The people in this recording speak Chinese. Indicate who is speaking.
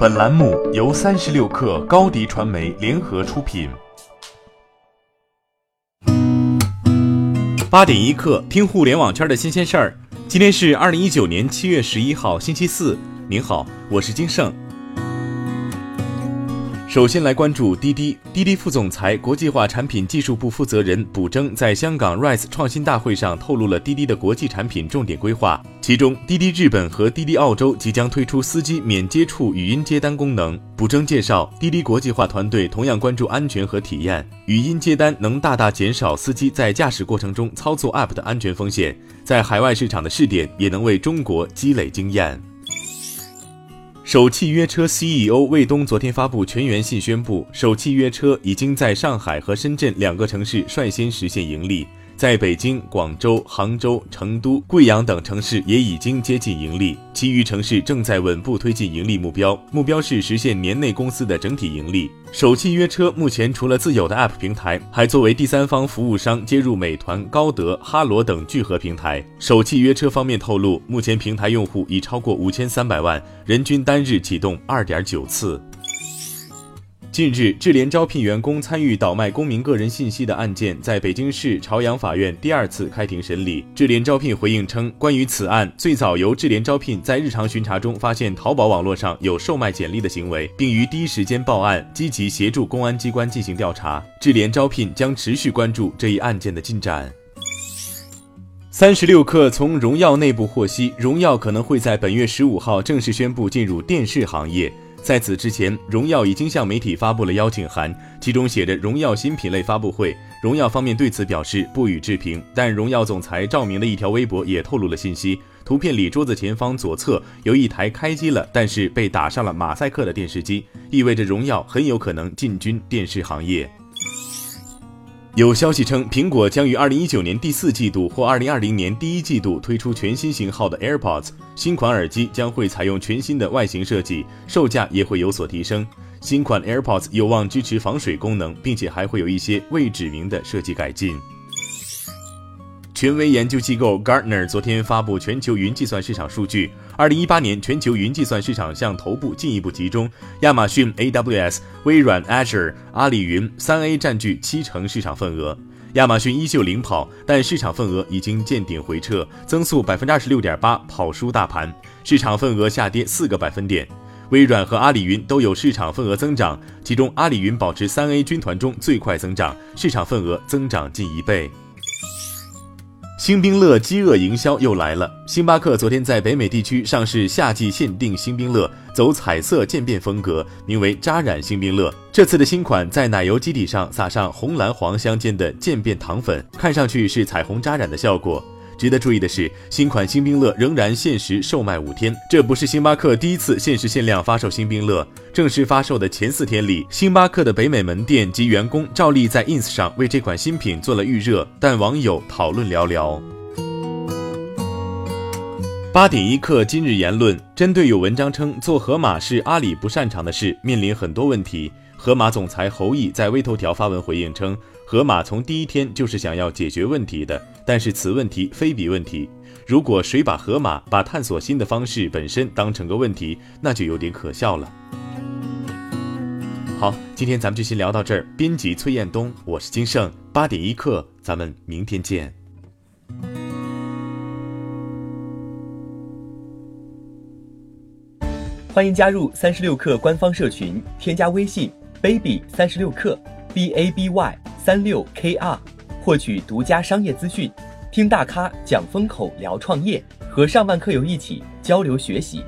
Speaker 1: 本栏目由三十六氪高低传媒联合出品。
Speaker 2: 八点一刻，听互联网圈的新鲜事儿。今天是二零一九年七月十一号，星期四。您好，我是金盛。首先来关注滴滴。滴滴副总裁、国际化产品技术部负责人卜征在香港 Rise 创新大会上透露了滴滴的国际产品重点规划，其中滴滴日本和滴滴澳洲即将推出司机免接触语音接单功能。卜征介绍，滴滴国际化团队同样关注安全和体验，语音接单能大大减少司机在驾驶过程中操作 App 的安全风险，在海外市场的试点也能为中国积累经验。首汽约车 CEO 魏东昨天发布全员信，宣布首汽约车已经在上海和深圳两个城市率先实现盈利。在北京、广州、杭州、成都、贵阳等城市也已经接近盈利，其余城市正在稳步推进盈利目标，目标是实现年内公司的整体盈利。首汽约车目前除了自有的 App 平台，还作为第三方服务商接入美团、高德、哈罗等聚合平台。首汽约车方面透露，目前平台用户已超过五千三百万，人均单日启动二点九次。近日，智联招聘员工参与倒卖公民个人信息的案件，在北京市朝阳法院第二次开庭审理。智联招聘回应称，关于此案，最早由智联招聘在日常巡查中发现淘宝网络上有售卖简历的行为，并于第一时间报案，积极协助公安机关进行调查。智联招聘将持续关注这一案件的进展。三十六氪从荣耀内部获悉，荣耀可能会在本月十五号正式宣布进入电视行业。在此之前，荣耀已经向媒体发布了邀请函，其中写着“荣耀新品类发布会”。荣耀方面对此表示不予置评，但荣耀总裁赵明的一条微博也透露了信息。图片里桌子前方左侧有一台开机了，但是被打上了马赛克的电视机，意味着荣耀很有可能进军电视行业。有消息称，苹果将于二零一九年第四季度或二零二零年第一季度推出全新型号的 AirPods。新款耳机将会采用全新的外形设计，售价也会有所提升。新款 AirPods 有望支持防水功能，并且还会有一些未指明的设计改进。权威研究机构 Gartner 昨天发布全球云计算市场数据，二零一八年全球云计算市场向头部进一步集中，亚马逊 AWS、微软 Azure、阿里云三 A 占据七成市场份额。亚马逊依旧领跑，但市场份额已经见顶回撤，增速百分之二十六点八，跑输大盘，市场份额下跌四个百分点。微软和阿里云都有市场份额增长，其中阿里云保持三 A 军团中最快增长，市场份额增长近一倍。星冰乐饥饿营销又来了。星巴克昨天在北美地区上市夏季限定星冰乐，走彩色渐变风格，名为扎染星冰乐。这次的新款在奶油基底上撒上红蓝黄相间的渐变糖粉，看上去是彩虹扎染的效果。值得注意的是，新款星冰乐仍然限时售卖五天。这不是星巴克第一次限时限量发售星冰乐。正式发售的前四天里，星巴克的北美门店及员工照例在 ins 上为这款新品做了预热，但网友讨论寥寥。八点一刻，今日言论针对有文章称做盒马是阿里不擅长的事，面临很多问题。盒马总裁侯毅在微头条发文回应称。盒马从第一天就是想要解决问题的，但是此问题非彼问题。如果谁把盒马把探索新的方式本身当成个问题，那就有点可笑了。好，今天咱们就先聊到这儿。编辑崔彦东，我是金盛，八点一刻，咱们明天见。
Speaker 3: 欢迎加入三十六课官方社群，添加微信 baby 三十六课 b a b y。三六 kr，获取独家商业资讯，听大咖讲风口，聊创业，和上万客友一起交流学习。